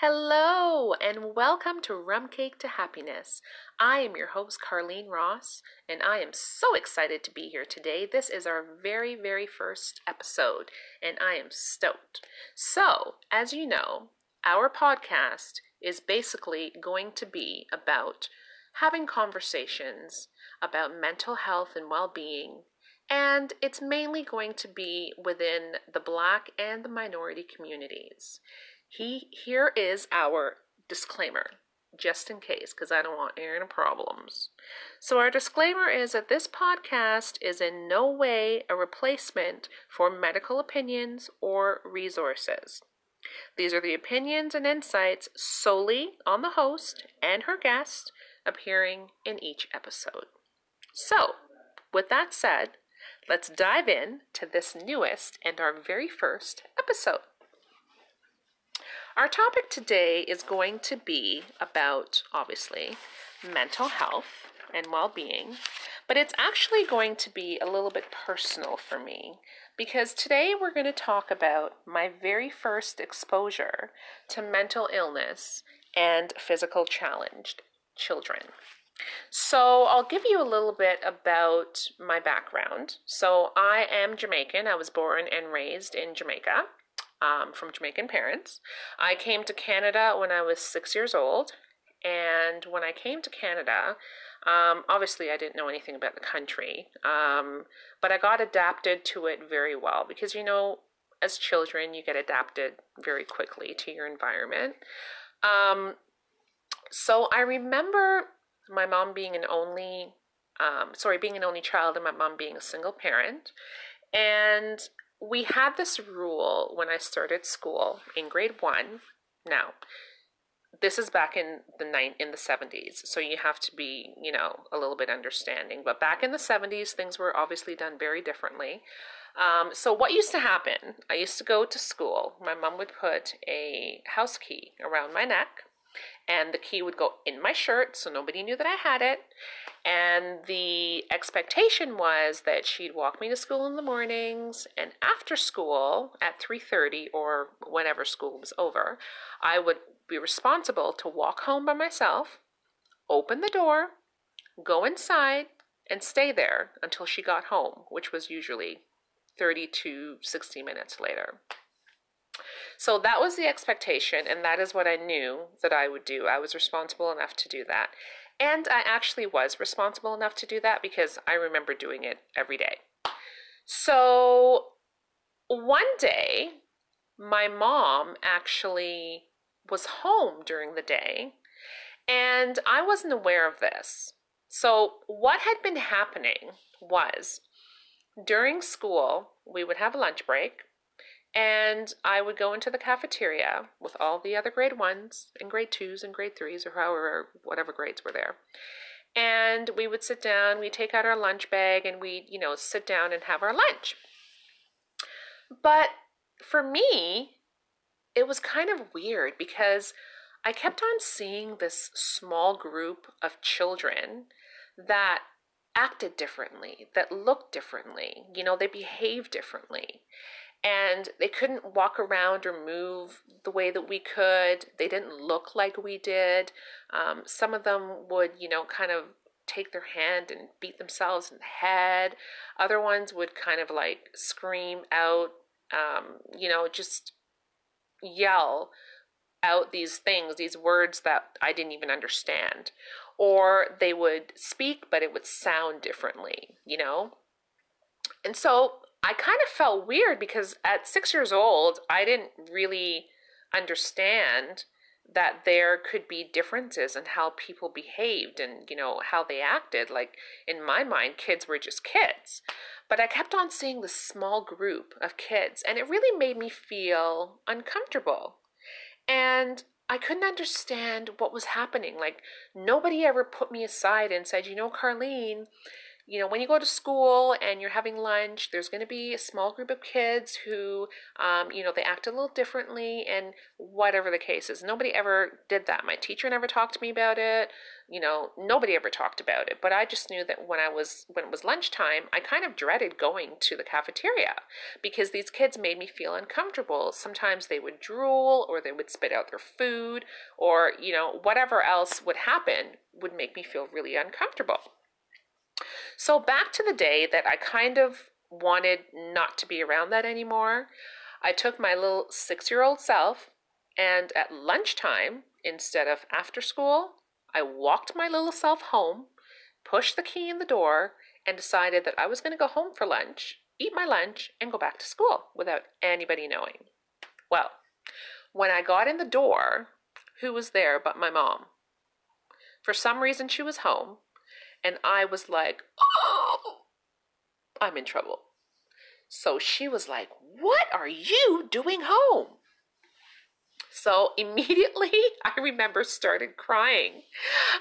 Hello, and welcome to Rum Cake to Happiness. I am your host, Carlene Ross, and I am so excited to be here today. This is our very, very first episode, and I am stoked. So, as you know, our podcast is basically going to be about having conversations about mental health and well being, and it's mainly going to be within the Black and the minority communities. He here is our disclaimer, just in case, because I don't want any problems. So our disclaimer is that this podcast is in no way a replacement for medical opinions or resources. These are the opinions and insights solely on the host and her guest appearing in each episode. So, with that said, let's dive in to this newest and our very first episode. Our topic today is going to be about, obviously, mental health and well being, but it's actually going to be a little bit personal for me because today we're going to talk about my very first exposure to mental illness and physical challenged children. So, I'll give you a little bit about my background. So, I am Jamaican. I was born and raised in Jamaica um, from Jamaican parents. I came to Canada when I was six years old. And when I came to Canada, um, obviously I didn't know anything about the country, um, but I got adapted to it very well because, you know, as children, you get adapted very quickly to your environment. Um, so I remember my mom being an only, um, sorry, being an only child and my mom being a single parent. And we had this rule when I started school in grade one. Now, this is back in the nine in the 70s so you have to be you know a little bit understanding. But back in the 70s things were obviously done very differently. Um, so what used to happen i used to go to school. My mom would put a house key around my neck and the key would go in my shirt so nobody knew that I had it. And the expectation was that she'd walk me to school in the mornings and after school at 3:30 or whenever school was over, I would be responsible to walk home by myself, open the door, go inside and stay there until she got home, which was usually 30 to 60 minutes later. So that was the expectation, and that is what I knew that I would do. I was responsible enough to do that. And I actually was responsible enough to do that because I remember doing it every day. So one day, my mom actually was home during the day, and I wasn't aware of this. So, what had been happening was during school, we would have a lunch break, and I would go into the cafeteria with all the other grade ones and grade twos and grade threes or however, whatever grades were there. And we would sit down, we'd take out our lunch bag and we'd, you know, sit down and have our lunch. But for me, it was kind of weird because I kept on seeing this small group of children that acted differently, that looked differently, you know, they behaved differently and they couldn't walk around or move the way that we could. They didn't look like we did. Um, some of them would, you know, kind of take their hand and beat themselves in the head. Other ones would kind of like scream out, um, you know, just yell out these things, these words that I didn't even understand. Or they would speak, but it would sound differently, you know? And so I kind of felt weird because at six years old, I didn't really understand that there could be differences in how people behaved and you know how they acted. Like in my mind kids were just kids. But i kept on seeing this small group of kids and it really made me feel uncomfortable. And i couldn't understand what was happening. Like nobody ever put me aside and said you know carlene you know, when you go to school and you're having lunch, there's going to be a small group of kids who, um, you know, they act a little differently and whatever the case is. Nobody ever did that. My teacher never talked to me about it. You know, nobody ever talked about it. But I just knew that when I was, when it was lunchtime, I kind of dreaded going to the cafeteria because these kids made me feel uncomfortable. Sometimes they would drool or they would spit out their food or, you know, whatever else would happen would make me feel really uncomfortable. So, back to the day that I kind of wanted not to be around that anymore, I took my little six year old self and at lunchtime, instead of after school, I walked my little self home, pushed the key in the door, and decided that I was going to go home for lunch, eat my lunch, and go back to school without anybody knowing. Well, when I got in the door, who was there but my mom? For some reason, she was home, and I was like, oh, I'm in trouble. So she was like, What are you doing home? So immediately I remember started crying.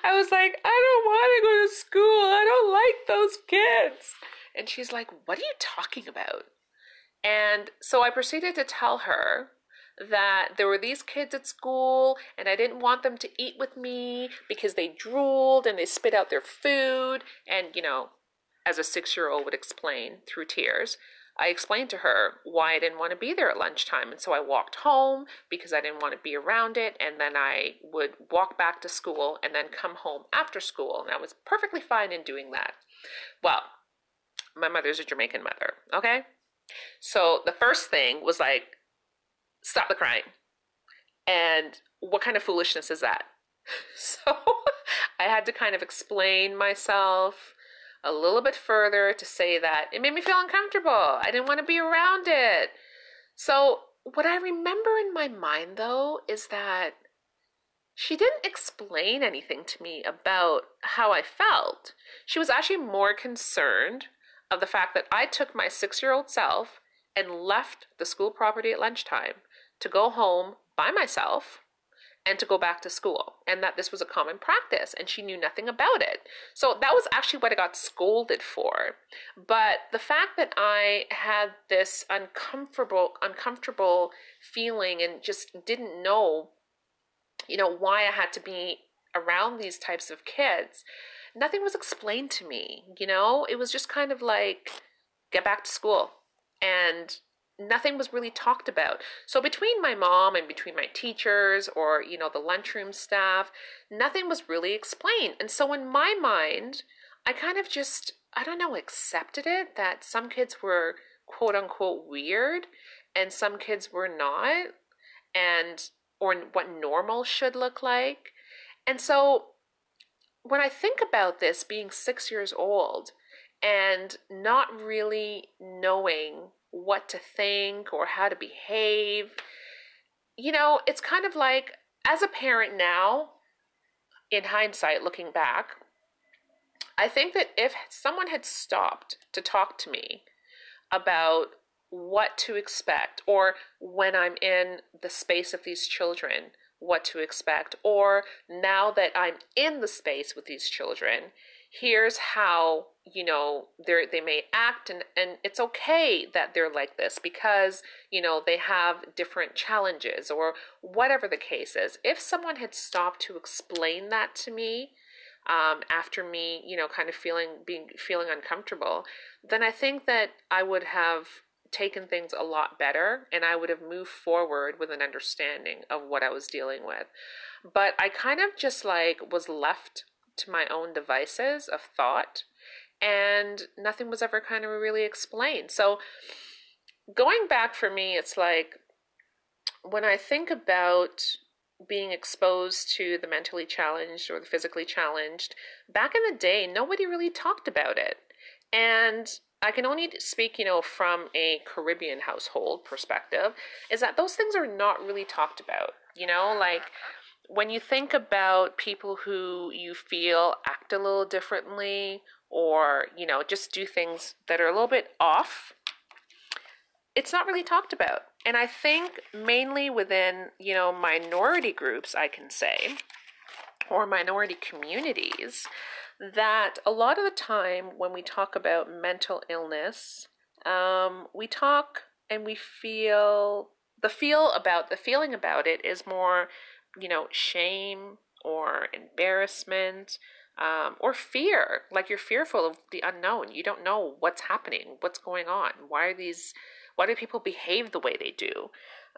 I was like, I don't want to go to school. I don't like those kids. And she's like, What are you talking about? And so I proceeded to tell her that there were these kids at school and I didn't want them to eat with me because they drooled and they spit out their food. And, you know, as a six year old would explain through tears, I explained to her why I didn't want to be there at lunchtime. And so I walked home because I didn't want to be around it. And then I would walk back to school and then come home after school. And I was perfectly fine in doing that. Well, my mother's a Jamaican mother, okay? So the first thing was like, stop the crying. And what kind of foolishness is that? So I had to kind of explain myself a little bit further to say that it made me feel uncomfortable. I didn't want to be around it. So, what I remember in my mind though is that she didn't explain anything to me about how I felt. She was actually more concerned of the fact that I took my six year old self and left the school property at lunchtime to go home by myself and to go back to school, and that this was a common practice, and she knew nothing about it. So that was actually what I got scolded for. But the fact that I had this uncomfortable, uncomfortable feeling and just didn't know, you know, why I had to be around these types of kids, nothing was explained to me. You know, it was just kind of like, get back to school. And nothing was really talked about. So between my mom and between my teachers or, you know, the lunchroom staff, nothing was really explained. And so in my mind, I kind of just, I don't know, accepted it that some kids were quote unquote weird and some kids were not and or what normal should look like. And so when I think about this being 6 years old and not really knowing what to think or how to behave. You know, it's kind of like as a parent now, in hindsight, looking back, I think that if someone had stopped to talk to me about what to expect, or when I'm in the space of these children, what to expect, or now that I'm in the space with these children, here's how you know they they may act and and it's okay that they're like this because you know they have different challenges or whatever the case is. If someone had stopped to explain that to me um, after me you know kind of feeling being feeling uncomfortable then i think that i would have taken things a lot better and i would have moved forward with an understanding of what i was dealing with. But i kind of just like was left to my own devices of thought and nothing was ever kind of really explained. So going back for me, it's like when I think about being exposed to the mentally challenged or the physically challenged, back in the day, nobody really talked about it. And I can only speak, you know, from a Caribbean household perspective, is that those things are not really talked about. You know, like when you think about people who you feel act a little differently or, you know, just do things that are a little bit off, it's not really talked about. And I think mainly within, you know, minority groups, I can say, or minority communities, that a lot of the time when we talk about mental illness, um, we talk and we feel the feel about the feeling about it is more, you know, shame or embarrassment um, or fear. Like you're fearful of the unknown. You don't know what's happening, what's going on. Why are these? Why do people behave the way they do?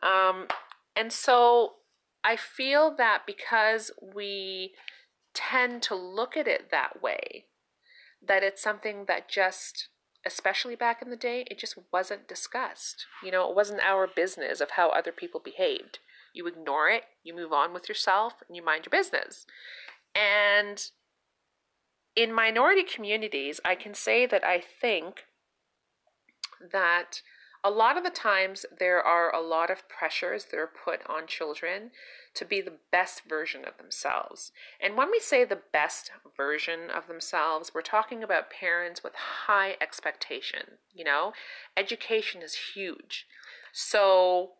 Um, and so I feel that because we tend to look at it that way, that it's something that just, especially back in the day, it just wasn't discussed. You know, it wasn't our business of how other people behaved. You ignore it, you move on with yourself, and you mind your business. And in minority communities, I can say that I think that a lot of the times there are a lot of pressures that are put on children to be the best version of themselves. And when we say the best version of themselves, we're talking about parents with high expectation, you know? Education is huge. So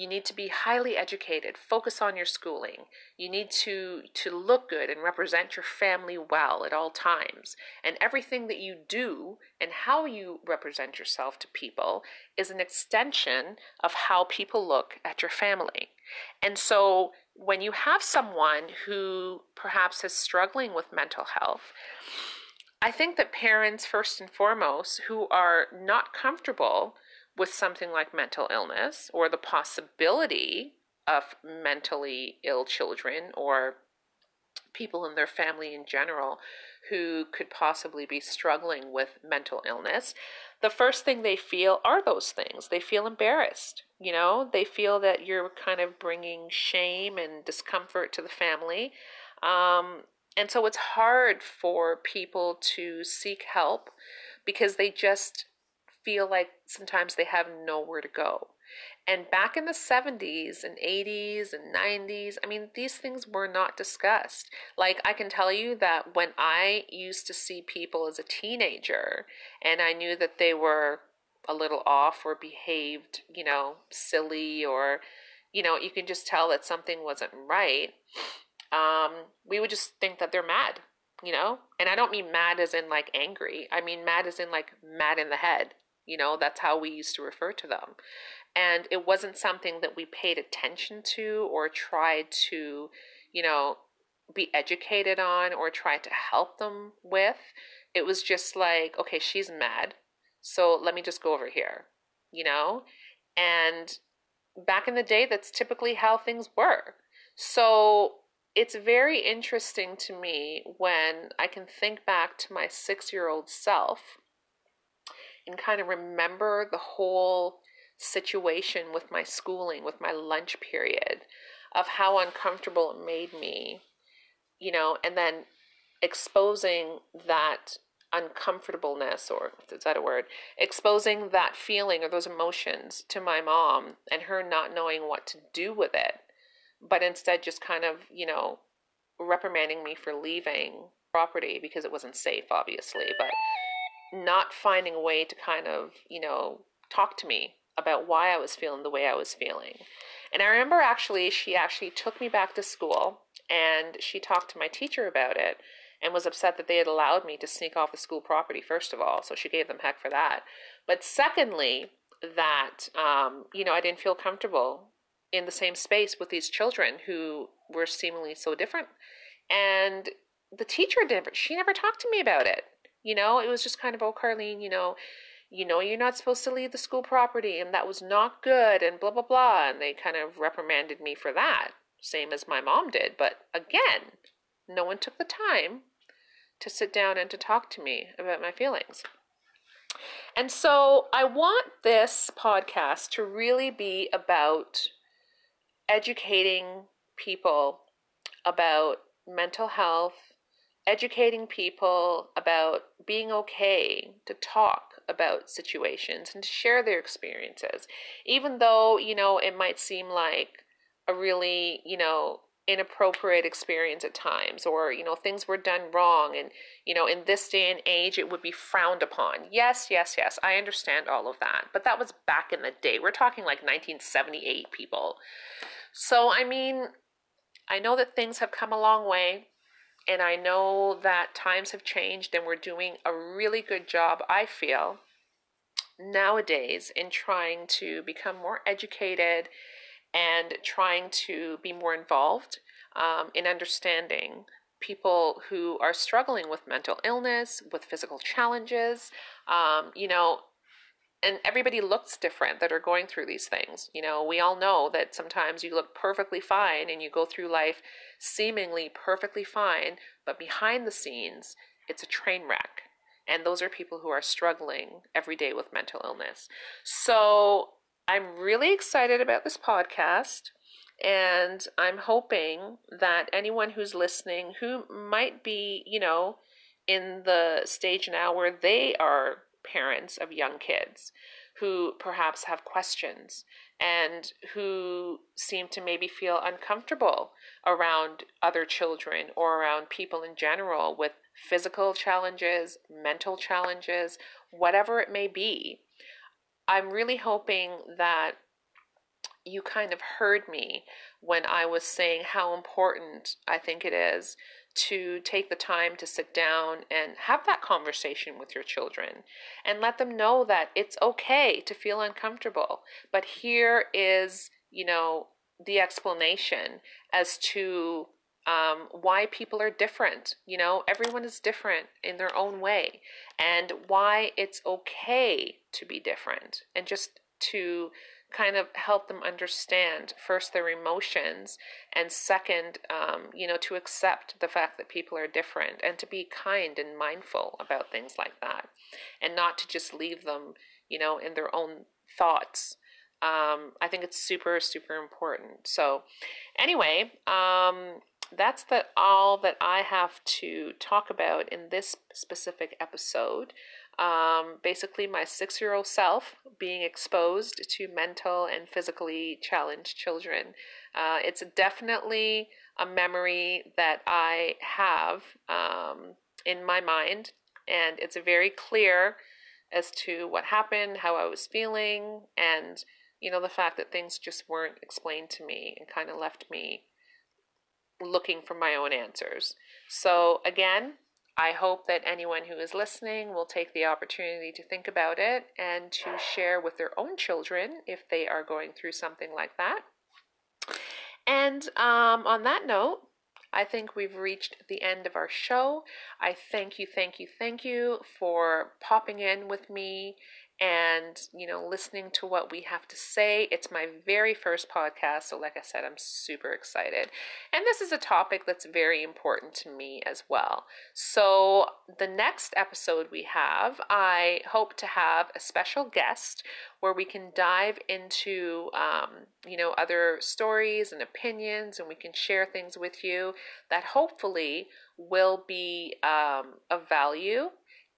you need to be highly educated focus on your schooling. You need to to look good and represent your family well at all times. And everything that you do and how you represent yourself to people is an extension of how people look at your family. And so when you have someone who perhaps is struggling with mental health i think that parents first and foremost who are not comfortable with something like mental illness or the possibility of mentally ill children or people in their family in general who could possibly be struggling with mental illness, the first thing they feel are those things. They feel embarrassed. You know, they feel that you're kind of bringing shame and discomfort to the family. Um, and so it's hard for people to seek help because they just feel like sometimes they have nowhere to go. And back in the 70s and 80s and 90s, I mean, these things were not discussed. Like, I can tell you that when I used to see people as a teenager and I knew that they were a little off or behaved, you know, silly or, you know, you can just tell that something wasn't right, um, we would just think that they're mad, you know? And I don't mean mad as in like angry, I mean mad as in like mad in the head you know, that's how we used to refer to them. And it wasn't something that we paid attention to or tried to, you know, be educated on or try to help them with. It was just like, okay, she's mad. So let me just go over here, you know? And back in the day, that's typically how things were. So it's very interesting to me when I can think back to my six year old self and kind of remember the whole situation with my schooling, with my lunch period, of how uncomfortable it made me, you know, and then exposing that uncomfortableness, or is that a word? Exposing that feeling or those emotions to my mom and her not knowing what to do with it, but instead just kind of, you know, reprimanding me for leaving property because it wasn't safe, obviously, but not finding a way to kind of, you know, talk to me about why I was feeling the way I was feeling. And I remember actually, she actually took me back to school and she talked to my teacher about it and was upset that they had allowed me to sneak off the school property, first of all. So she gave them heck for that. But secondly, that, um, you know, I didn't feel comfortable in the same space with these children who were seemingly so different. And the teacher didn't, she never talked to me about it. You know, it was just kind of, oh, Carlene, you know, you know you're not supposed to leave the school property and that was not good and blah blah blah and they kind of reprimanded me for that same as my mom did but again no one took the time to sit down and to talk to me about my feelings. And so i want this podcast to really be about educating people about mental health educating people about being okay to talk about situations and to share their experiences even though you know it might seem like a really you know inappropriate experience at times or you know things were done wrong and you know in this day and age it would be frowned upon. Yes yes yes i understand all of that but that was back in the day. We're talking like 1978 people. So i mean i know that things have come a long way and I know that times have changed and we're doing a really good job, I feel, nowadays in trying to become more educated and trying to be more involved um, in understanding people who are struggling with mental illness, with physical challenges. Um, you know, and everybody looks different that are going through these things. You know, we all know that sometimes you look perfectly fine and you go through life seemingly perfectly fine, but behind the scenes, it's a train wreck. And those are people who are struggling every day with mental illness. So I'm really excited about this podcast. And I'm hoping that anyone who's listening who might be, you know, in the stage now where they are parents of young kids who perhaps have questions and who seem to maybe feel uncomfortable around other children or around people in general with physical challenges, mental challenges, whatever it may be. I'm really hoping that you kind of heard me when I was saying how important I think it is to take the time to sit down and have that conversation with your children and let them know that it's okay to feel uncomfortable. But here is, you know, the explanation as to um, why people are different. You know, everyone is different in their own way, and why it's okay to be different, and just to kind of help them understand first their emotions and second um, you know to accept the fact that people are different and to be kind and mindful about things like that and not to just leave them you know in their own thoughts. Um, i think it's super super important. So anyway um, that's the, all that i have to talk about in this specific episode um, basically, my six year old self being exposed to mental and physically challenged children. Uh, it's definitely a memory that I have um, in my mind, and it's very clear as to what happened, how I was feeling, and you know, the fact that things just weren't explained to me and kind of left me looking for my own answers. So, again, I hope that anyone who is listening will take the opportunity to think about it and to share with their own children if they are going through something like that. And um, on that note, I think we've reached the end of our show. I thank you, thank you, thank you for popping in with me and you know listening to what we have to say. It's my very first podcast so like i said i'm super excited. And this is a topic that's very important to me as well. So the next episode we have i hope to have a special guest where we can dive into um, you know other stories and opinions and we can share things with you that hopefully will be um, of value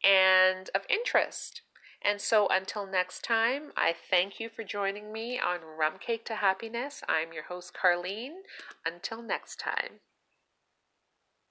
and of interest and so until next time, I thank you for joining me on Rum Cake to Happiness. I'm your host, Carlene. Until next time.